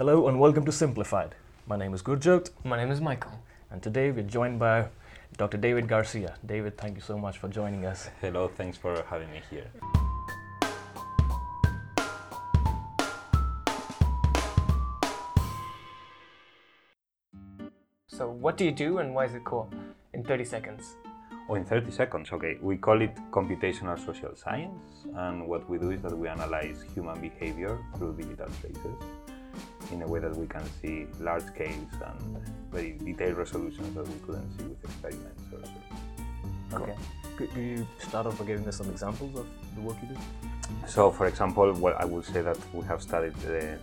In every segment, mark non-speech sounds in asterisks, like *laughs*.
Hello and welcome to Simplifyd. My name is Gurjot, My name is Michael. and today we're joined by Dr. David Garcia. David, thank you so much for joining us. Hello, thanks for having me here. So, what do you do and why is it cool? In 30 seconds. Oh, in 30 seconds, okay. We call it computational social science, and what we do is that we analyze human behavior through digital traces in a way that we can see large scales and very detailed resolutions that we couldn't see with experiments or so. Okay. Could, could you start off by giving us some examples of the work you do? So, for example, well, I would say that we have studied the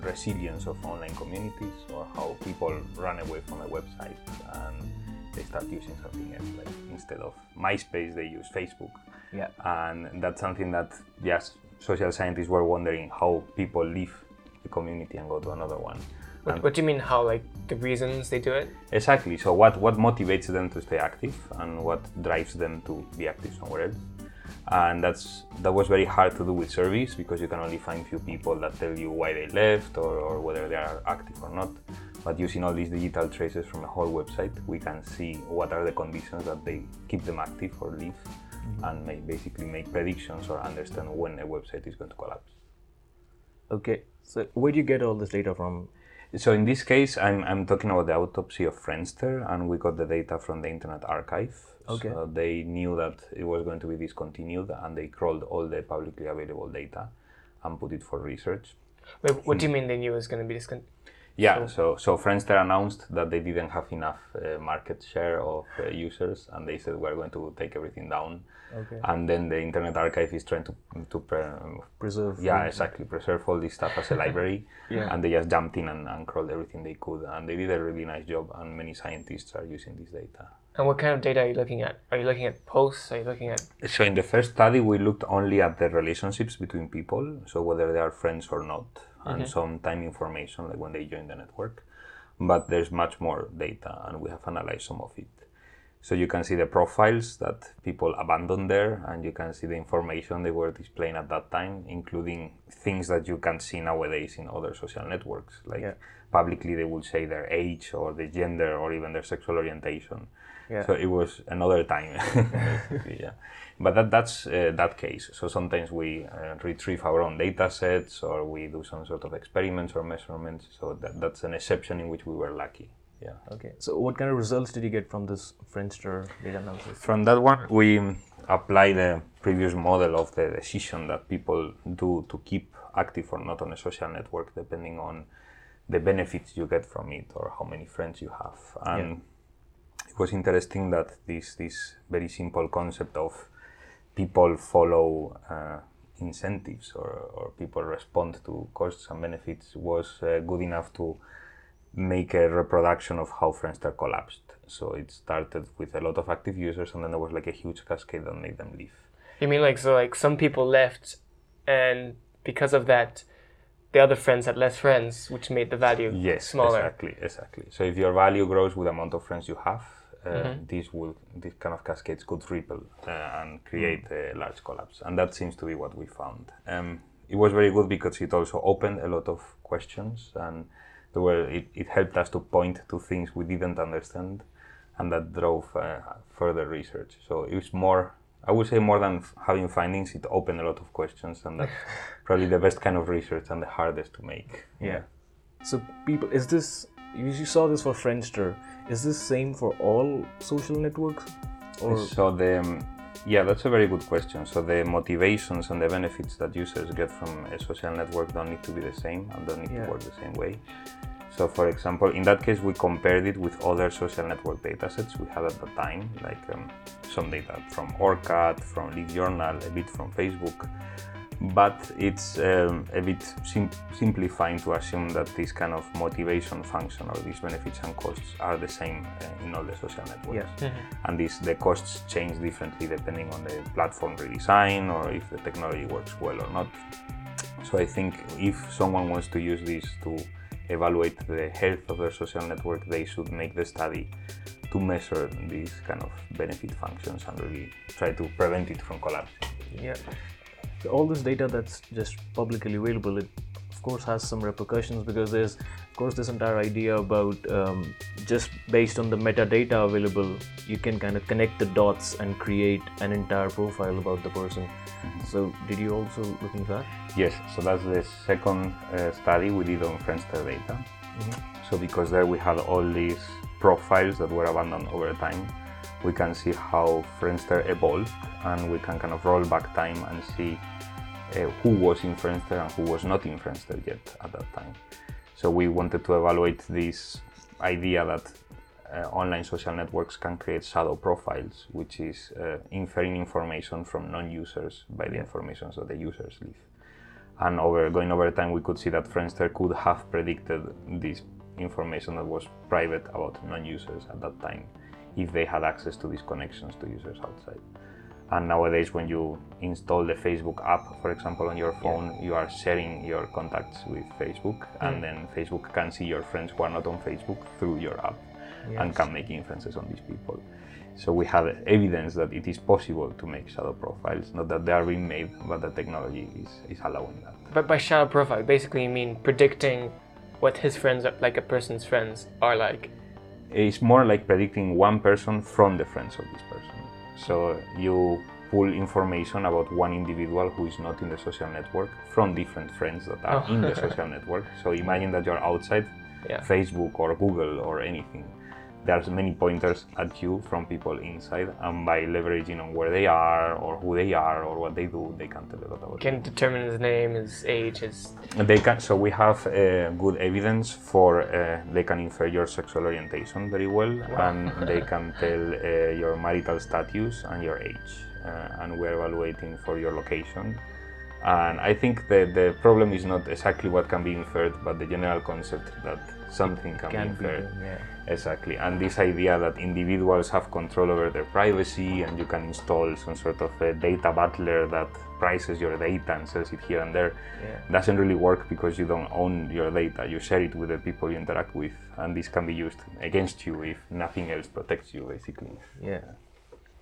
resilience of online communities or how people run away from a website and they start using something else. Like instead of MySpace, they use Facebook. Yeah. And that's something that, yes, social scientists were wondering how people leave the community and go to another one. What, what do you mean, how, like, the reasons they do it? Exactly. So what what motivates them to stay active and what drives them to be active somewhere else? And that's that was very hard to do with surveys because you can only find few people that tell you why they left or, or whether they are active or not. But using all these digital traces from a whole website, we can see what are the conditions that they keep them active or leave, mm-hmm. and may basically make predictions or understand when a website is going to collapse. Okay. So where do you get all this data from? So in this case, I'm, I'm talking about the autopsy of Friendster, and we got the data from the Internet Archive. Okay. So they knew that it was going to be discontinued, and they crawled all the publicly available data and put it for research. Wait, what do you mean they knew it was going to be discontinued? Yeah. So so Friendster announced that they didn't have enough uh, market share of uh, users, and they said we're going to take everything down. Okay. And then the Internet Archive is trying to to pre- Preserve. yeah, exactly. Preserve all this stuff as a library. *laughs* Yeah. And they just jumped in and, and crawled everything they could. And they did a really nice job. And many scientists are using this data. And what kind of data are you looking at? Are you looking at posts? Are you looking at. So in the first study, we looked only at the relationships between people. So whether they are friends or not. And some time information, like when they join the network. But there's much more data. And we have analyzed some of it. So you can see the profiles that people abandoned there, and you can see the information they were displaying at that time, including things that you can see nowadays in other social networks. Like Yeah. publicly, they would say their age or their gender or even their sexual orientation. Yeah. So it was another time. *laughs* yeah. But that, that's uh, that case. So sometimes we uh, retrieve our own data sets or we do some sort of experiments or measurements. So that, that's an exception in which we were lucky. Yeah. Okay. So what kind of results did you get from this Friendster data analysis? From that one, we apply the previous model of the decision that people do to keep active or not on a social network, depending on the benefits you get from it or how many friends you have. And it was interesting that this this very simple concept of people follow uh, incentives or, or people respond to costs and benefits was uh, good enough to make a reproduction of how Friendster collapsed. So it started with a lot of active users, and then there was like a huge cascade that made them leave. You mean, like, so, like, some people left, and because of that, the other friends had less friends, which made the value Yes, smaller. exactly, exactly. So if your value grows with the amount of friends you have, uh, this will this kind of cascades could ripple uh, and create a large collapse, and that seems to be what we found. Um, it was very good because it also opened a lot of questions, and were it, it helped us to point to things we didn't understand, and that drove uh, further research. So it was more. I would say more than f- having findings, it opened a lot of questions, and that's *laughs* probably the best kind of research and the hardest to make. Yeah. So people, is this you you saw this for Friendster? Is this same for all social networks? Or So the um, yeah, that's a very good question. So the motivations and the benefits that users get from a social network don't need to be the same and don't need Yeah. to work the same way. So for example, in that case, we compared it with other social network datasets we had at the time, like um, some data from Orkut, from LiveJournal, a bit from Facebook. But it's um, a bit sim- simplifying to assume that this kind of motivation function or these benefits and costs are the same uh, in all the social networks yeah. and this the costs change differently depending on the platform redesign or if the technology works well or not so i think if someone wants to use this to evaluate the health of their social network they should make the study to measure these kind of benefit functions and really try to prevent it from collapsing Yeah. All this data that's just publicly available, it of course has some repercussions because there's of course this entire idea about um, just based on the metadata available you can kind of connect the dots and create an entire profile about the person. So did you also look into that? Yes, so that's the second uh, study we did on Friendster data. So because there we had all these profiles that were abandoned over time, we can see how Friendster evolved, and we can kind of roll back time and see uh, who was in Friendster and who was not in Friendster yet at that time. So we wanted to evaluate this idea that uh, online social networks can create shadow profiles, which is uh, inferring information from non-users by the information that the users leave and over going over time we could see that Friendster could have predicted this information that was private about non-users at that time if they had access to these connections to users outside. And nowadays when you install the Facebook app, for example, on your phone, you are sharing your contacts with Facebook and then Facebook can see your friends who are not on Facebook through your app and can make inferences on these people. So we have evidence that it is possible to make shadow profiles, not that they are being made, but the technology is, is allowing that. But by shadow profile, basically you mean predicting what his friends, are, like a person's friends, are like. It's more like predicting one person from the friends of this person. So you pull information about one individual who is not in the social network from different friends that are Oh. in the *laughs* social network. So imagine that you're outside Yeah. Facebook or Google or anything. There's many pointers at you from people inside, and by leveraging on where they are or who they are or what they do, they can tell a lot about Can determine his name, his age, his. They can. So we have uh, good evidence for uh, they can infer your sexual orientation very well, and they can tell uh, your marital status and your age, uh, and we're evaluating for your location. And I think the the problem is not exactly what can be inferred, but the general concept that something can, be can be inferred. yeah Exactly, and this idea that individuals have control over their privacy and you can install some sort of a data butler that prices your data and sells it here and there Yeah. doesn't really work because you don't own your data. You share it with the people you interact with, and this can be used against you if nothing else protects you, basically. yeah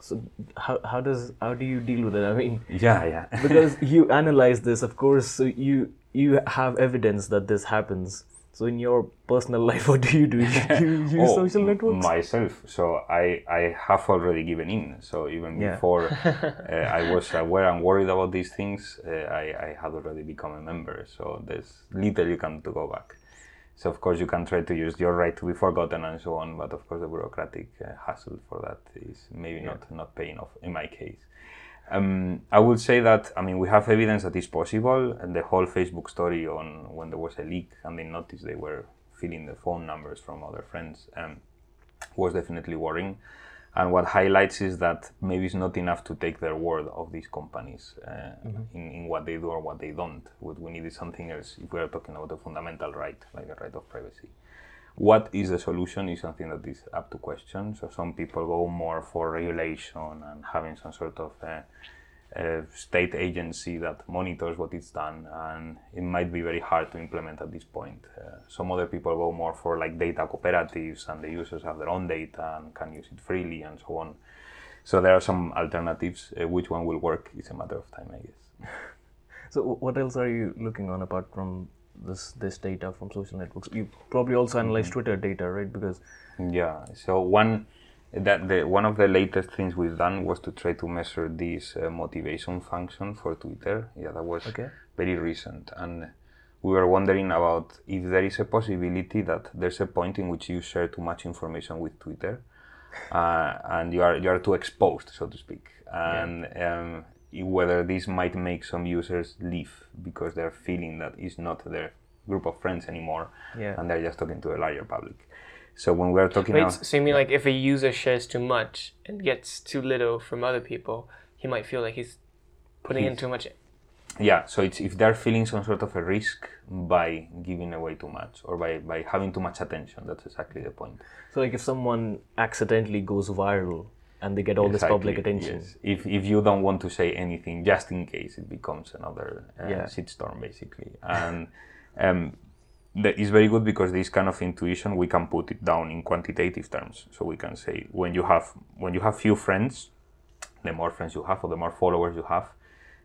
so how, how does how do you deal with it i mean Yeah, yeah. because you analyze this of course so you you have evidence that this happens so in your personal *laughs* life what do you do *laughs* you use Oh, social networks Myself, so I, I have already given in. So even Yeah. before *laughs* uh, I was aware and worried about these things, uh, I, I had already become a member. So there's little you can to go back. So of course you can try to use your right to be forgotten and so on, but of course the bureaucratic uh, hassle for that is maybe not not paying off in my case. Um, I would say that I mean we have evidence that is possible, and the whole Facebook story on when there was a leak and they noticed they were filling the phone numbers from other friends um, was definitely worrying. And what highlights is that maybe it's not enough to take their word of these companies uh, in, in what they do or what they don't. What we need is something else if we are talking about a fundamental right, like the right of privacy. What is the solution is something that is up to question. So some people go more for regulation and having some sort of uh, uh, state agency that monitors what it's done, and it might be very hard to implement at this point. Uh, some other people go more for like data cooperatives, and the users have their own data and can use it freely and so on. So there are some alternatives. Uh, which one will work is a matter of time, I guess. *laughs* so what else are you looking on apart from this this data from social networks you probably also analyze twitter data right because Yeah. So one that the one of the latest things we've done was to try to measure this uh, motivation function for Twitter. Yeah, that was Okay. very recent, and we were wondering about if there is a possibility that there's a point in which you share too much information with Twitter, uh, and you are you are too exposed, so to speak, and um, i- whether this might make some users leave because they're feeling that it's not their group of friends anymore, Yeah. and they're just talking to a larger public. So when we are talking Wait, now, so you mean like if a user shares too much and gets too little from other people, he might feel like he's putting in too much. yeah, so it's if they're feeling some sort of a risk by giving away too much or by, by having too much attention, that's exactly the point. so like if someone accidentally goes viral and they get all this public attention yes. If, if you don't want to say anything, just in case it becomes another uh, Yeah. shitstorm, basically. And um, that is very good because this kind of intuition we can put it down in quantitative terms. So we can say when you have when you have few friends, the more friends you have or the more followers you have,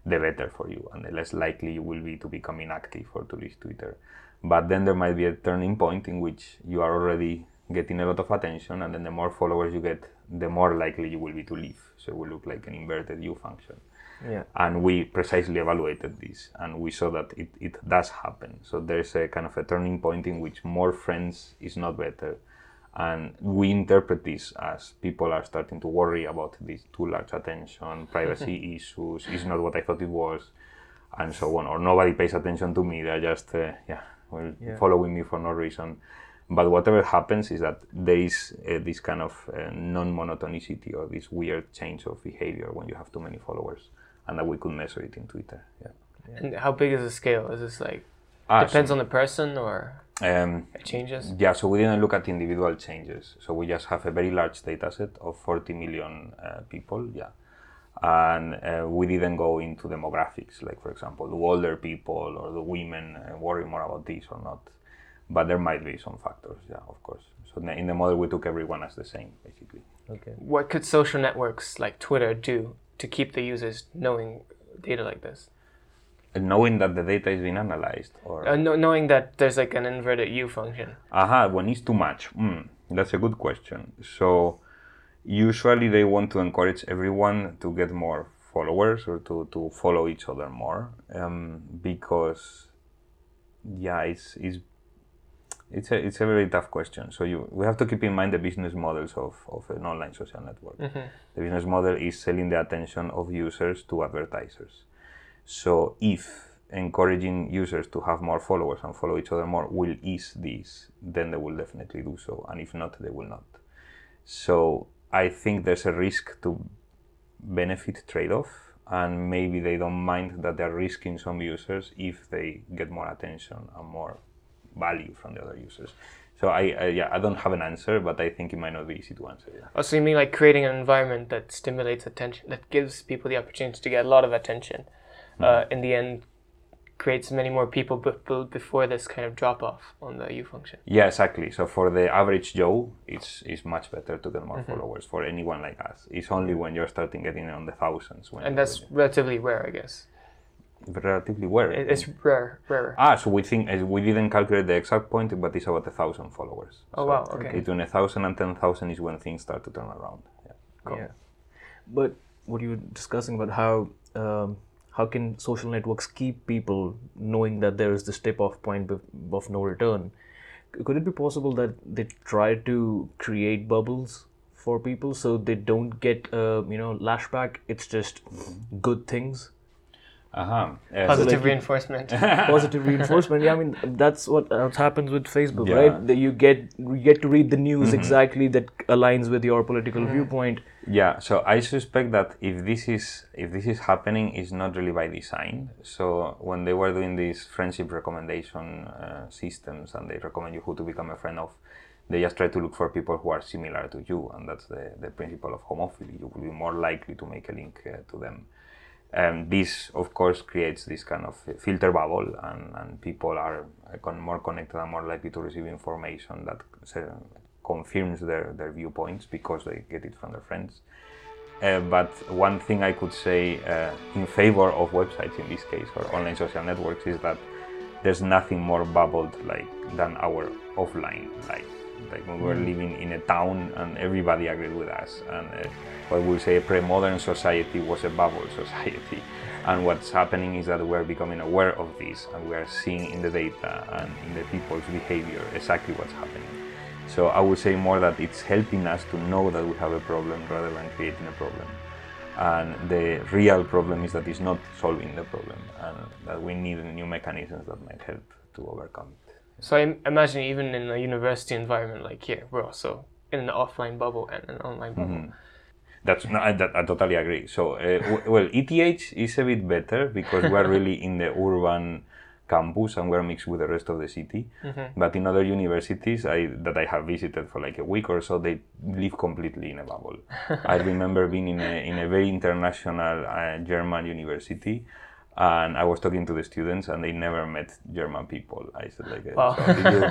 the better for you, and the less likely you will be to become inactive or to leave Twitter. But then there might be a turning point in which you are already getting a lot of attention, and then the more followers you get, the more likely you will be to leave. So it will look like an inverted U function. Yeah. And we precisely evaluated this, and we saw that it, it does happen. So there's a kind of a turning point in which more friends is not better. And we interpret this as people are starting to worry about this too large attention, *laughs* privacy issues, is not what I thought it was, and so on. Or nobody pays attention to me, they're just, uh, yeah, well, Yeah. following me for no reason. But whatever happens is that there is uh, this kind of uh, non-monotonicity or this weird change of behavior when you have too many followers, and that we could measure it in Twitter. Yeah. And how big is the scale? Is this like Ah, depends on the person or Um, it changes? yeah, so we didn't look at individual changes. So we just have a very large data set of 40 million uh, people. Yeah. And uh, we didn't go into demographics, like, for example, do older people or the women uh, worry more about this or not? But there might be some factors, yeah, of course. So in the- model, we took everyone as the same, basically. Okay. What could social networks like Twitter do to keep the users knowing data like this? And knowing that the data is being analyzed, or Uh, kno- knowing that there's like an inverted U function. Aha, when it's too much. Mm, that's a good question. So, usually they want to encourage everyone to get more followers or to, to follow each other more um, because, yeah, it's, it's it's a it's a very tough question. So you we have to keep in mind the business models of, of an online social network. Mm-hmm. The business model is selling the attention of users to advertisers. So if encouraging users to have more followers and follow each other more will ease this, then they will definitely do so. And if not, they will not. So I think there's a risk to benefit trade-off and maybe they don't mind that they're risking some users if they get more attention and more value from the other users. So I, I yeah I don't have an answer, but I think it might not be easy to answer. Yeah. Oh, so you mean like creating an environment that stimulates attention, that gives people the opportunity to get a lot of attention, uh, in the end, creates many more people b- before this kind of drop off on the U function. Yeah, exactly. So for the average Joe, it's it's much better to get more followers. For anyone like us, it's only when you're starting getting on the thousands. When And that's relatively rare, I guess. Relatively rare. It's rare, rarer. ah, so we think uh, we didn't calculate the exact point, but it's about a thousand followers. Oh, So wow, okay. Between a thousand and ten thousand is when things start to turn around. Yeah. Yeah. But what you were discussing about how um, how can social networks keep people knowing that there is this tip-off point of no return? Could it be possible that they try to create bubbles for people so they don't get uh, you know lashback? It's just good things. Uh-huh. Uh, Positive like- reinforcement. *laughs* positive reinforcement. Yeah, I mean that's what uh, happens with Facebook, Yeah. right? That you get you get to read the news exactly that aligns with your political viewpoint. Yeah, so I suspect that if this is if this is happening, it's not really by design. So when they were doing these friendship recommendation uh, systems and they recommend you who to become a friend of, they just try to look for people who are similar to you, and that's the, the principle of homophily. You will be more likely to make a link uh, to them. Um, this, of course, creates this kind of filter bubble, and, and people are more connected and more likely to receive information that confirms their, their viewpoints because they get it from their friends. Uh, but one thing I could say uh, in favor of websites in this case or online social networks is that there's nothing more bubbled like than our offline life. Like when we were living in a town and everybody agreed with us, and uh, what we say a pre-modern society was a bubble society. *laughs* And what's happening is that we're becoming aware of this, and we are seeing in the data and in the people's behavior exactly what's happening. So I would say more that it's helping us to know that we have a problem rather than creating a problem. And the real problem is that it's not solving the problem, and that we need new mechanisms that might help to overcome it. So I imagine even in a university environment like here, we're also in an offline bubble and an online bubble. That's no, I, that, I totally agree. So, uh, w- well, ETH is a bit better because we're really in the urban campus and we're mixed with the rest of the city. But in other universities I, that I have visited for like a week or so, they live completely in a bubble. *laughs* I remember being in a, in a very international uh, German university and I was talking to the students, and they never met German people. I said, like, uh, Wow. so did, you,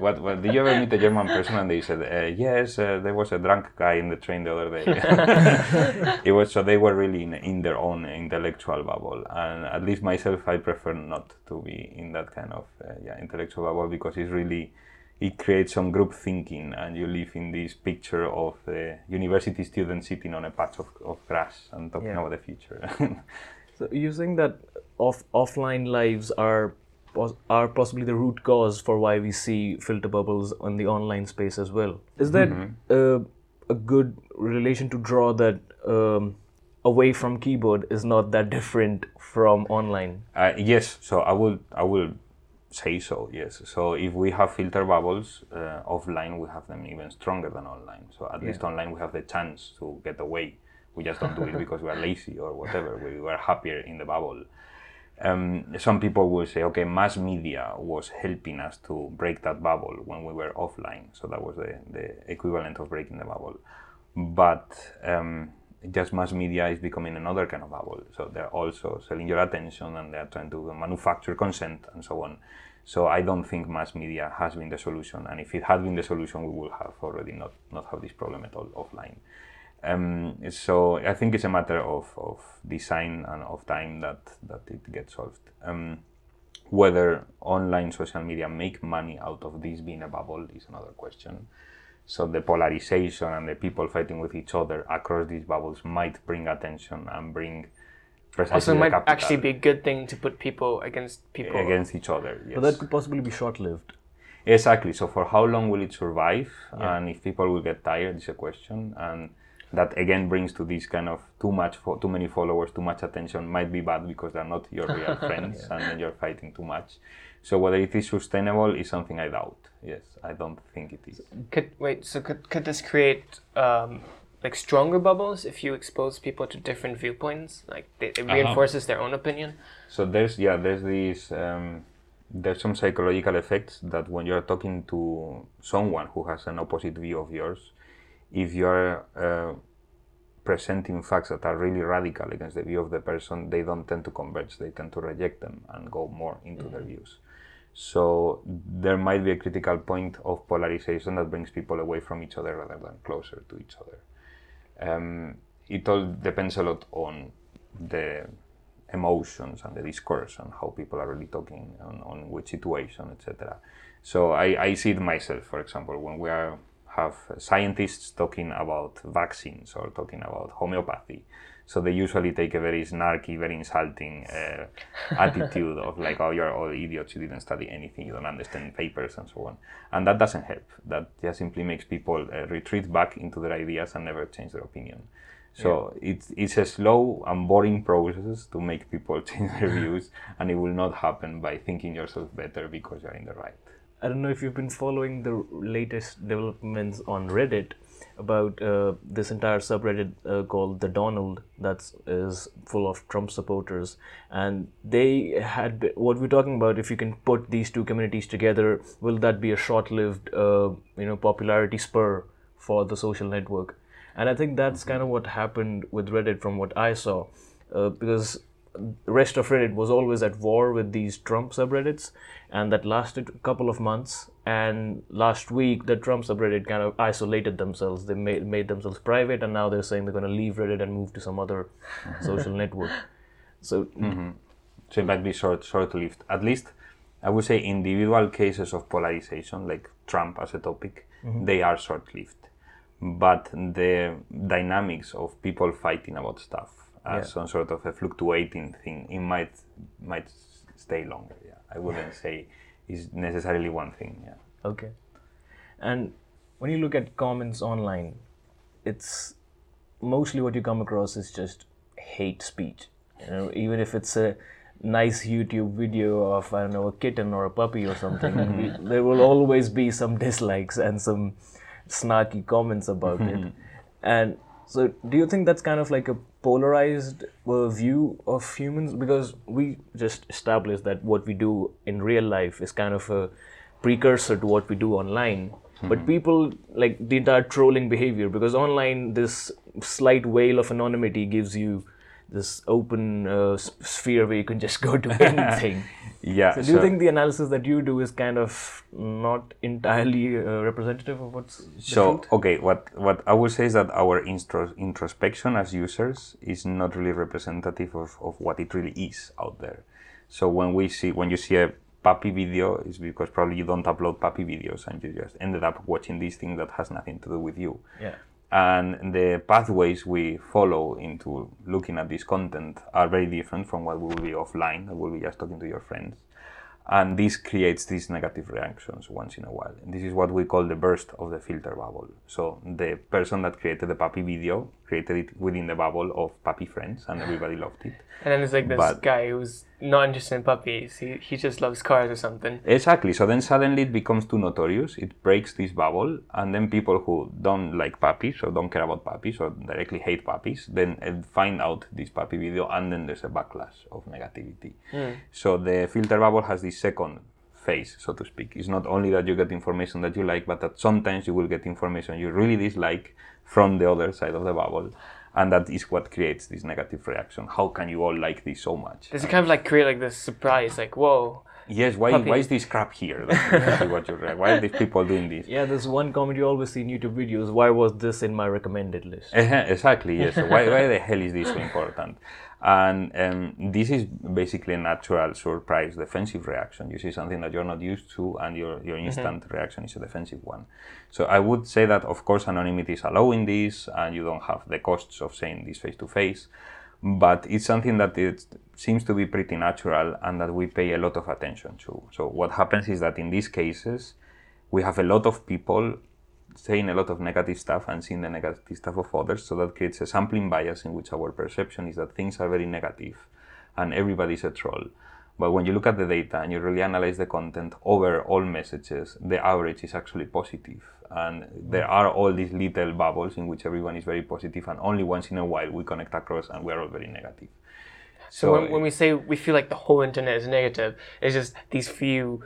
what, what, did you ever meet a German person? And they said, uh, yes, uh, there was a drunk guy in the train the other day. *laughs* it was so they were really in, in their own intellectual bubble, and at least myself, I prefer not to be in that kind of uh, yeah intellectual bubble because it's really it creates some group thinking, and you live in this picture of the university student sitting on a patch of, of grass and talking Yeah. about the future. *laughs* So you're saying that off offline lives are are possibly the root cause for why we see filter bubbles on the online space as well. Is that uh, a good relation to draw that um, away from keyboard is not that different from online? Uh, yes, so I will I will say so. Yes, so if we have filter bubbles uh, offline, we have them even stronger than online. So at least online we have the chance to get away. We just don't do it because we are lazy or whatever. We were happier in the bubble. Um, some people will say, okay, mass media was helping us to break that bubble when we were offline. So that was the, the equivalent of breaking the bubble. But um, just mass media is becoming another kind of bubble. So they're also selling your attention and they're trying to manufacture consent and so on. So I don't think mass media has been the solution. And if it had been the solution, we would have already not, not have this problem at all offline. Um, so I think it's a matter of, of design and of time that, that it gets solved. Um, whether online social media make money out of this being a bubble is another question. So the polarization and the people fighting with each other across these bubbles might bring attention and bring precisely Also, it might capital actually be a good thing to put people against people. against each other. Yes. But that could possibly be short-lived. Exactly. So for how long will it survive? And if people will get tired is a question. And that again brings to this kind of too much, fo- too many followers, too much attention might be bad because they're not your real *laughs* friends, and then you're fighting too much. So whether it is sustainable is something I doubt. Yes, I don't think it is. Could wait. So could could this create um, like stronger bubbles if you expose people to different viewpoints? Like they, it Uh-huh. reinforces their own opinion. So there's yeah there's these um, there's some psychological effects that when you're talking to someone who has an opposite view of yours, if you're uh, presenting facts that are really radical against the view of the person, they don't tend to converge. They tend to reject them and go more into their views. So there might be a critical point of polarization that brings people away from each other rather than closer to each other. Um, it all depends a lot on the emotions and the discourse and how people are really talking on, on which situation, etc. So I, I see it myself, for example, when we are have scientists talking about vaccines or talking about homeopathy. So they usually take a very snarky, very insulting uh, *laughs* attitude of like, "Oh, you're all idiots. You didn't study anything. You don't understand papers and so on." And that doesn't help. That just simply makes people uh, retreat back into their ideas and never change their opinion. So it's it's a slow and boring process to make people *laughs* change their *laughs* views, and it will not happen by thinking yourself better because you're in the right. I don't know if you've been following the latest developments on Reddit about uh, this entire subreddit uh, called the Donald that is full of Trump supporters, and they had what we're talking about. If you can put these two communities together, will that be a short-lived, uh, you know, popularity spur for the social network? And I think that's kind of what happened with Reddit, from what I saw, uh, because rest of Reddit was always at war with these Trump subreddits, and that lasted a couple of months. And last week, the Trump subreddit kind of isolated themselves. They made made themselves private, and now they're saying they're going to leave Reddit and move to some other *laughs* social network. So mm-hmm. So it might be short short lived. At least I would say individual cases of polarization, like Trump as a topic, mm-hmm. they are short lived. But the dynamics of people fighting about stuff as Yeah. some sort of a fluctuating thing, it might might stay longer. Yeah, I wouldn't say is necessarily one thing. Yeah. Okay. And when you look at comments online, it's mostly what you come across is just hate speech. You know, even if it's a nice YouTube video of I don't know a kitten or a puppy or something, *laughs* there will always be some dislikes and some snarky comments about it. *laughs* And so, do you think that's kind of like a polarized uh, view of humans? Because we just established that what we do in real life is kind of a precursor to what we do online. But people like the entire trolling behavior because online this slight veil of anonymity gives you this open uh, sphere where you can just *laughs* go to *laughs* anything. Yeah. So do you think the analysis that you do is kind of not entirely uh, representative of what's so truth? okay what what i would say is that our instro- introspection as users is not really representative of, of what it really is out there so when we see when you see a puppy video it's because probably you don't upload puppy videos and you just ended up watching this thing that has nothing to do with you Yeah. And the pathways we follow into looking at this content are very different from what will be offline that will be just talking to your friends. And this creates these negative reactions once in a while. And this is what we call the burst of the filter bubble. So the person that created the puppy video created it within the bubble of puppy friends and everybody loved it And then there's like this But- guy who's not interested in puppies. He, he just loves cars or something. Exactly. So then suddenly it becomes too notorious. It breaks this bubble, and then people who don't like puppies or don't care about puppies or directly hate puppies then uh, find out this puppy video, and then there's a backlash of negativity. So the filter bubble has this second phase, so to speak. It's not only that you get information that you like, but that sometimes you will get information you really dislike from the other side of the bubble. And that is what creates this negative reaction. How can you all like this so much? Does it kind of like create like this surprise, like whoa, Yes, why, Puppy. why is this crap here? That's exactly what you're. Why are these people doing this? Yeah, there's one comment you always see in YouTube videos. Why was this in my recommended list? Eh, exactly, yes. So why, why the hell is this so important? And um, this is basically a natural surprise defensive reaction. You see something that you're not used to, and your, your instant reaction is a defensive one. So I would say that, of course, anonymity is allowing this, and you don't have the costs of saying this face to face. But it's something that it seems to be pretty natural and that we pay a lot of attention to. So what happens is that in these cases, we have a lot of people saying a lot of negative stuff and seeing the negative stuff of others. So that creates a sampling bias in which our perception is that things are very negative and everybody's a troll. But when you look at the data and you really analyze the content over all messages, the average is actually positive. And there are all these little bubbles in which everyone is very positive, and only once in a while we connect across and we are all very negative. So when, when we say we feel like the whole internet is negative, it's just these few,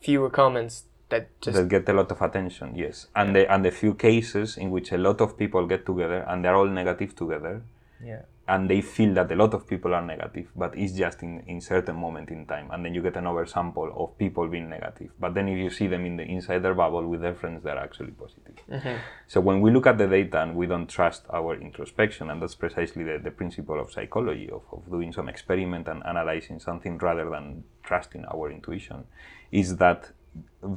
fewer comments that just that get a lot of attention, yes. And the and the few cases in which a lot of people get together and they're all negative together, Yeah. and they feel that a lot of people are negative, but it's just in, in certain moment in time, and then you get an oversample of people being negative. But then if you see them in the insider bubble with their friends, they're actually positive. Mm-hmm. So when we look at the data and we don't trust our introspection, and that's precisely the, the principle of psychology, of, of doing some experiment and analyzing something rather than trusting our intuition, is that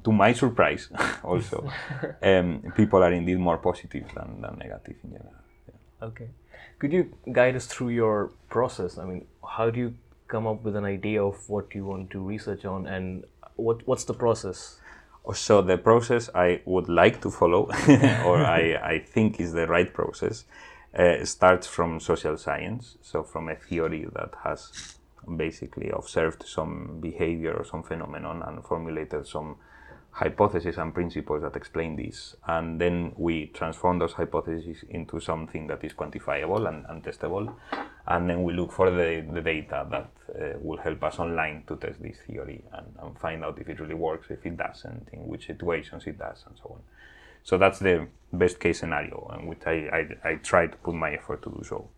to my surprise *laughs* also, *laughs* um, people are indeed more positive than, than negative in general. Okay. Could you guide us through your process? I mean, how do you come up with an idea of what you want to research on, and what what's the process? So the process I would like to follow, *laughs* or I, I think is the right process, uh, starts from social science. So from a theory that has basically observed some behavior or some phenomenon and formulated some hypotheses and principles that explain this. And then we transform those hypotheses into something that is quantifiable and, and testable. And then we look for the, the data that uh, will help us online to test this theory and, and find out if it really works, if it doesn't, in which situations it does, and so on. So that's the best case scenario, and which I, I, I try to put my effort to do so.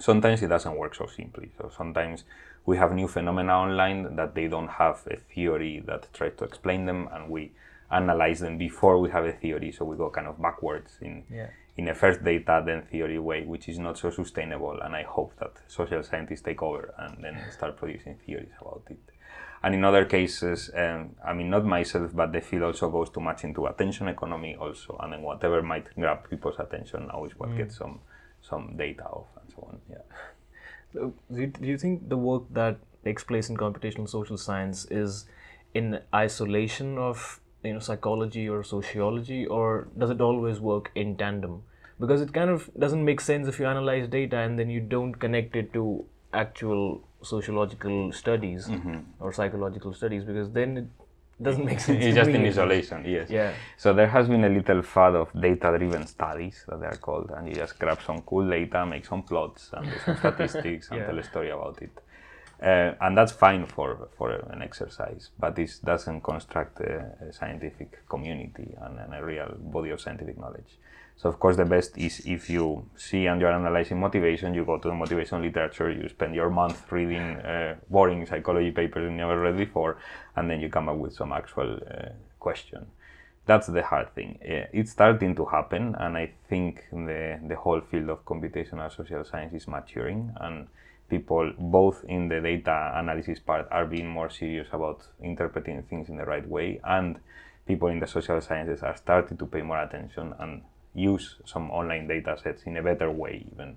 Sometimes it doesn't work so simply. So sometimes we have new phenomena online that they don't have a theory that tries to explain them, and we analyze them before we have a theory. So we go kind of backwards in Yeah. in a first data then theory way, which is not so sustainable. And I hope that social scientists take over and then start producing theories about it. And in other cases, um, I mean, not myself, but the field also goes too much into attention economy also, and then whatever might grab people's attention now is what gets some some data off and so on. Yeah. So, do you, do you think the work that takes place in computational social science is in isolation of you know psychology or sociology, or does it always work in tandem? Because it kind of doesn't make sense if you analyze data and then you don't connect it to actual sociological studies mm-hmm. or psychological studies, because then it doesn't make *laughs* sense. it's just me in isolation, yes. Yeah. So there has been a little fad of data-driven studies that they are called, and you just grab some cool data, make some plots, and do some *laughs* statistics, and Yeah. tell a story about it. Uh, and that's fine for, for an exercise, but this doesn't construct a, a scientific community and, and, a real body of scientific knowledge. So, of course, the best is if you see and you're analyzing motivation, you go to the motivation literature, you spend your month reading uh, boring psychology papers you never read before, and then you come up with some actual uh, question. That's the hard thing. Uh, it's starting to happen, and I think the, the whole field of computational social science is maturing. and people both in the data analysis part are being more serious about interpreting things in the right way and people in the social sciences are starting to pay more attention and use some online data sets in a better way even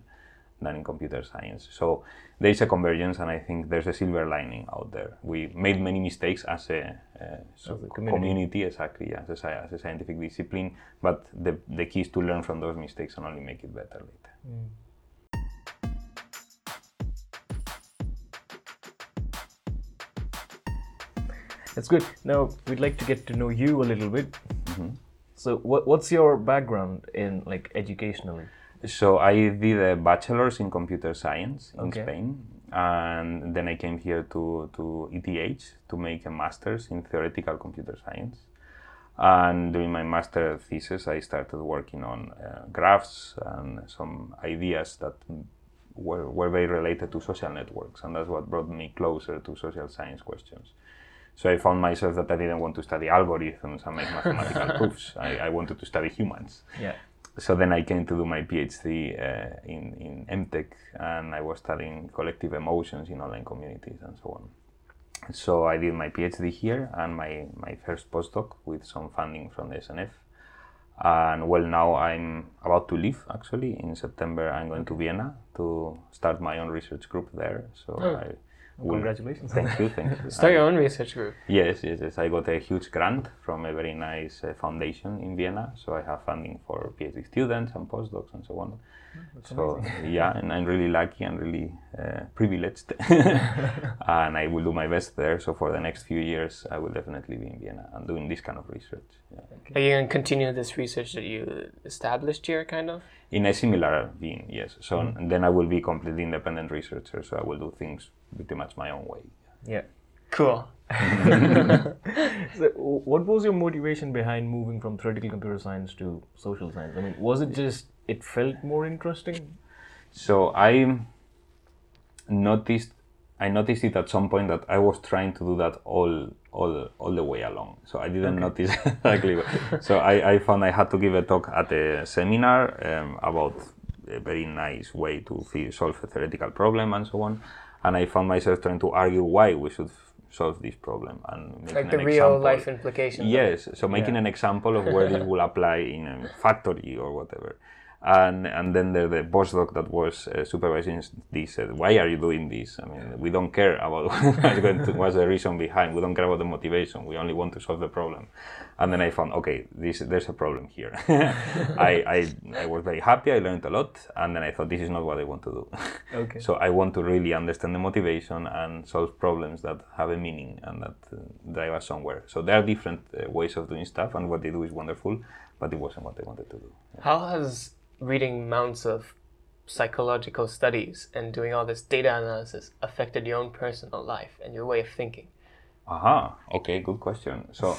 than in computer science so there is a convergence and i think there's a silver lining out there we made many mistakes as a, uh, as a community. community. exactly as a, as a scientific discipline but the, the key is to learn from those mistakes and only make it better later mm. That's good. Now we'd like to get to know you a little bit. Mm-hmm. So, what, what's your background in like educationally? So I did a bachelor's in computer science in okay. Spain, and then I came here to to ETH to make a master's in theoretical computer science. And during my master thesis, I started working on uh, graphs and some ideas that were, were very related to social networks, and that's what brought me closer to social science questions. So I found myself that I didn't want to study algorithms and make mathematical *laughs* proofs. I, I, wanted to study humans. Yeah. So then I came to do my PhD uh, in, in MTEC and I was studying collective emotions in online communities and so on. So I did my PhD here and my, my first postdoc with some funding from the SNF. And well, now I'm about to leave actually. In September, I'm going to Vienna to start my own research group there. So oh. I Congratulations. Thank you, thank you. *laughs* Start your own research group. Yes, yes, yes. I got a huge grant from a very nice uh, foundation in Vienna, so I have funding for PhD students and postdocs and so on. That's so amazing. *laughs* yeah, and I'm really lucky and really uh, privileged, *laughs* and I will do my best there. So for the next few years, I will definitely be in Vienna and doing this kind of research. Yeah. Are you going to continue this research that you established here, kind of? In a similar vein, yes. So mm-hmm. then I will be completely independent researcher. So I will do things pretty much my own way. Yeah. Cool. *laughs* so what was your motivation behind moving from theoretical computer science to social science? I mean, was it just it felt more interesting? So I noticed I noticed it at some point that I was trying to do that all all all the way along. So I didn't okay. notice *laughs* exactly. so I, I found I had to give a talk at a seminar um, about a very nice way to solve a theoretical problem and so on. And I found myself trying to argue why we should solve this problem and like the real example. life implications. Yes, so making yeah. an example of where this *laughs* will apply in a factory or whatever. And, and then the, the postdoc that was uh, supervising this said, "Why are you doing this? I mean, we don't care about *laughs* what's, what's the reason behind. We don't care about the motivation. We only want to solve the problem." And then I found, okay, this there's a problem here. *laughs* I, I I was very happy. I learned a lot, and then I thought, this is not what I want to do. *laughs* Okay. so I want to really understand the motivation and solve problems that have a meaning and that uh, drive us somewhere. So there are different uh, ways of doing stuff, and what they do is wonderful, but it wasn't what I wanted to do. How has reading mounts of psychological studies and doing all this data analysis affected your own personal life and your way of thinking? Aha, okay, good question. So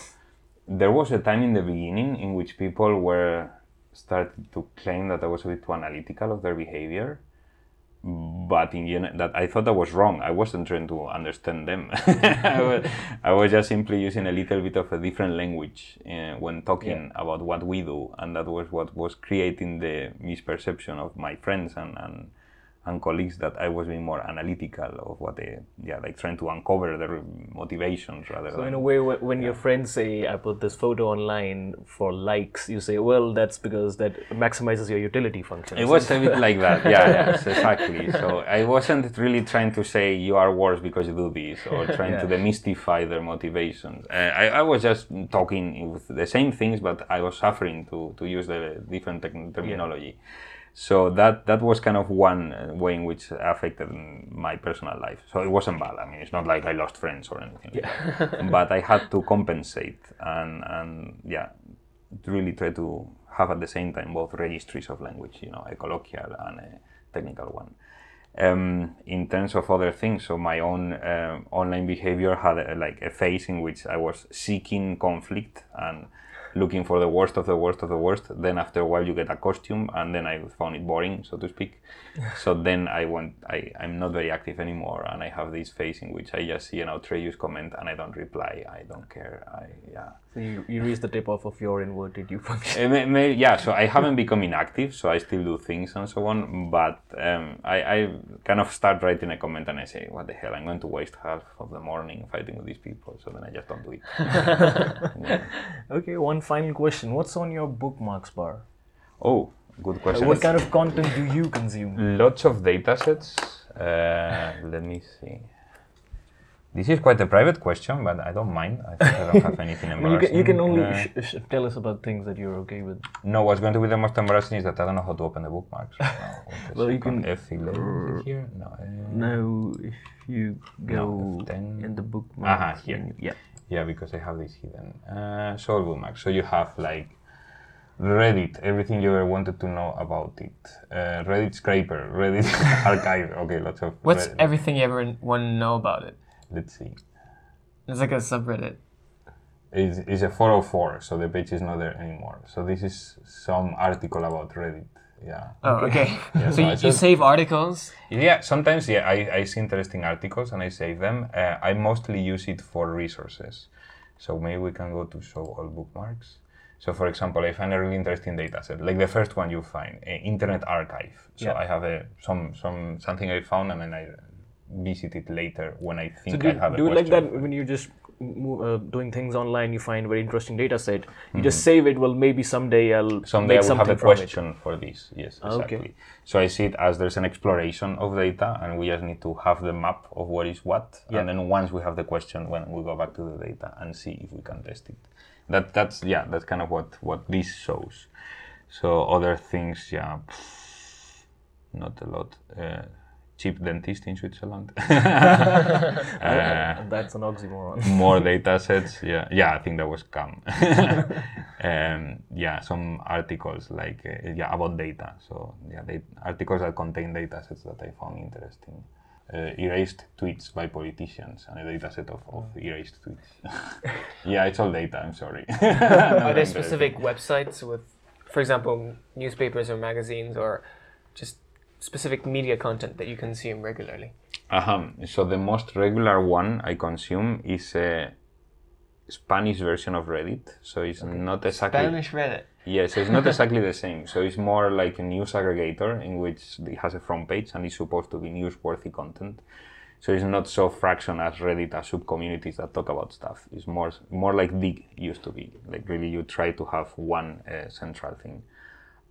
there was a time in the beginning in which people were started to claim that I was a bit too analytical of their behavior but in gen- that I thought that was wrong. I wasn't trying to understand them. *laughs* I, was, I, was, just simply using a little bit of a different language uh, when talking yeah. about what we do, and that was what was creating the misperception of my friends and, and and colleagues that I was being more analytical of what they, yeah, like trying to uncover their motivations rather so than. in a way, when yeah. your friends say, "I put this photo online for likes," you say, "Well, that's because that maximizes your utility function." It was a bit *laughs* like that, yeah, yes, exactly. So I wasn't really trying to say you are worse because you do this, or *laughs* trying yeah. to demystify their motivations. Uh, I, I was just talking with the same things, but I was suffering to to use the different terminology. Yeah so that that was kind of one uh, way in which affected my personal life. So it wasn't bad. I mean, it's not like I lost friends or anything. Yeah. but I had to *laughs* compensate and and yeah, really try to have at the same time both registries of language, you know, a colloquial and a technical one. um, in terms of other things, so my own uh, online behavior had a, like a phase in which I was seeking conflict and looking for the worst of the worst of the worst. Then after a while, you get a costume, and then I found it boring, so to speak. *laughs* so then I went. I I'm not very active anymore, and I have this phase in which I just see an outrageous comment and I don't reply. I don't care. I yeah. So you, you reach the tip off of your inverted U function. May- may- yeah, so I haven't become inactive, so I still do things and so on. But um, I, I kind of start writing a comment and I say, "What the hell? I'm going to waste half of the morning fighting with these people." So then I just don't do it. *laughs* Yeah. Okay, one final question. What's on your bookmarks bar? Oh, good question. What kind of content do you consume? Lots of data sets. Uh, let me see. This is quite a private question, but I don't mind. I think I don't have anything *laughs* mean, you, embarrassing. can, you can only Uh, sh- sh- tell us about things that you're okay with. No, what's going to be the most embarrassing is that I don't know how to open the bookmarks. *laughs* No, Well, you can- F11 is it here? No. uh, No, if you go No, F10. in the bookmarks. Aha, here. menu- Yeah. Yeah, because I have this hidden. Uh, so bookmarks. So you have like Reddit, everything you ever wanted to know about it. Uh, Reddit scraper, *laughs* Reddit archive. Okay, lots of. What's Reddit. everything you ever want to know about it? Let's see. It's like a subreddit. It's, it's a 404, so the page is not there anymore. So this is some article about Reddit. Yeah. Oh, okay. *laughs* Yeah, *laughs* so so you, you save articles. Yeah, sometimes yeah, I, I see interesting articles and I save them. Uh, I mostly use it for resources. So maybe we can go to show all bookmarks. So for example, I find a really interesting data set, like the first one you find, uh, Internet Archive. So Yeah. I have a some some something I found and then I visit it later when I So think do, I have a do you like that when you just move, uh, doing things online, you find very interesting data set, you just save it. Well, maybe someday I'll Mm-hmm. Someday I will have a it. question for this. Yes, Okay. exactly. So I see it as there's an exploration of data, and we just need to have the map of what is what. Yeah. And then once we have the question, when we go back to the data and see if we can test it. That that's yeah, that's kind of what what this shows. So other things, yeah, not a lot. Uh, cheap dentist in Switzerland. *laughs* Uh, *laughs* That's an oxymoron. *laughs* more data sets yeah yeah i think that was come um, yeah some articles like uh, yeah about data so yeah they, articles that contain data sets that i found interesting erased tweets by politicians and a data set of, of erased tweets *laughs* yeah it's all data i'm sorry *laughs* Are there specific websites with, for example, newspapers or magazines or just specific media content that you consume regularly? Uh-huh. So the most regular one I consume is a Spanish version of Reddit. So it's not exactly Spanish Reddit. Yes, it's not *laughs* exactly the same. So it's more like a news aggregator in which it has a front page and it's supposed to be newsworthy content. So it's not so fraction as Reddit as sub communities that talk about stuff. It's more more like Digg used to be. Like really, you try to have one uh, central thing.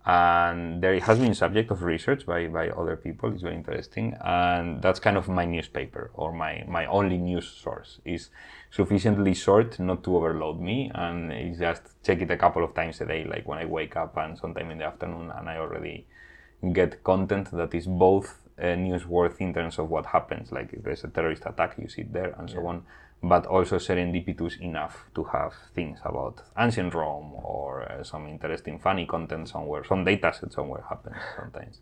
And there has been subject of research by, by other people. It's very interesting, and that's kind of my newspaper or my, my only news source. is sufficiently short not to overload me, and it's just check it a couple of times a day, like when I wake up and sometime in the afternoon, and I already get content that is both uh, newsworthy in terms of what happens, like if there's a terrorist attack, you see it there, and so on, but also serendipitous enough to have things about ancient Rome or uh, some interesting, funny content somewhere, some data set somewhere happens sometimes.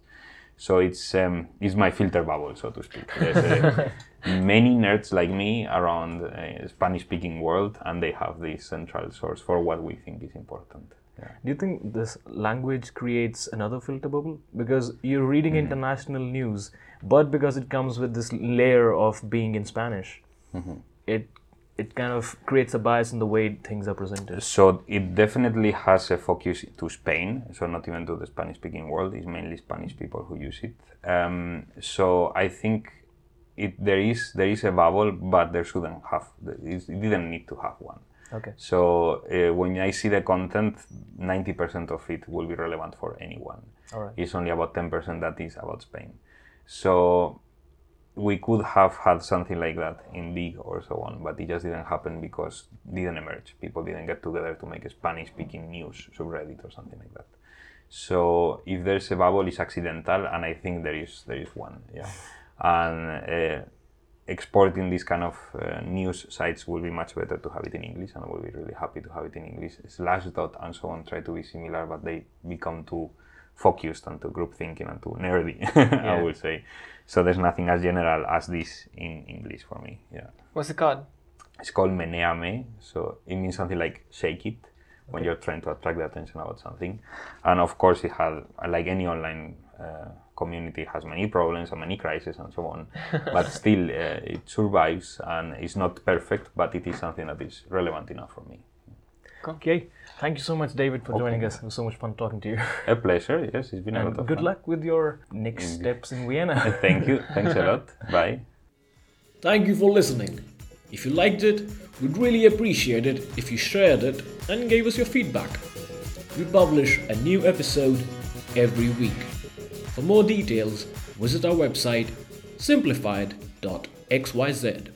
So it's um, it's my filter bubble, so to speak. There's uh, *laughs* many nerds like me around uh, Spanish-speaking world, and they have this central source for what we think is important. Yeah. Do you think this language creates another filter bubble? Because you're reading Mm-hmm. international news, but because it comes with this layer of being in Spanish, Mm-hmm. It it kind of creates a bias in the way things are presented. So it definitely has a focus to Spain, so not even to the Spanish-speaking world. It's mainly Spanish people who use it. Um, so I think it there is there is a bubble, but there shouldn't have. It didn't need to have one. Okay. So uh, when I see the content, ninety percent of it will be relevant for anyone. All right. It's only about ten percent that is about Spain. So we could have had something like that in league or so on, but it just didn't happen because didn't emerge. People didn't get together to make a Spanish-speaking news subreddit or something like that. So if there's a bubble, it's accidental, and I think there is there is one. Yeah, and uh, exporting these kind of uh, news sites will be much better to have it in English, and I will be really happy to have it in English. Slashdot and so on try to be similar, but they become too focused and too group thinking and too nerdy. *laughs* Yeah. I would say. So there's nothing as general as this in English for me. Yeah. What's it called? It's called meneame, so it means something like shake it when you're trying to attract the attention about something. And of course, it has, like any online uh, community, has many problems and many crises and so on. *laughs* but still, uh, it survives and it's not perfect, but it is something that is relevant enough for me. Okay. Thank you so much, David, for joining us. It was so much fun talking to you. A pleasure, yes, it's been a lot And of good fun. luck with your next steps in Vienna. *laughs* Thank you, thanks a lot. *laughs* Bye. Thank you for listening. If you liked it, we'd really appreciate it if you shared it and gave us your feedback. We publish a new episode every week. For more details, visit our website simplifyd.xyz.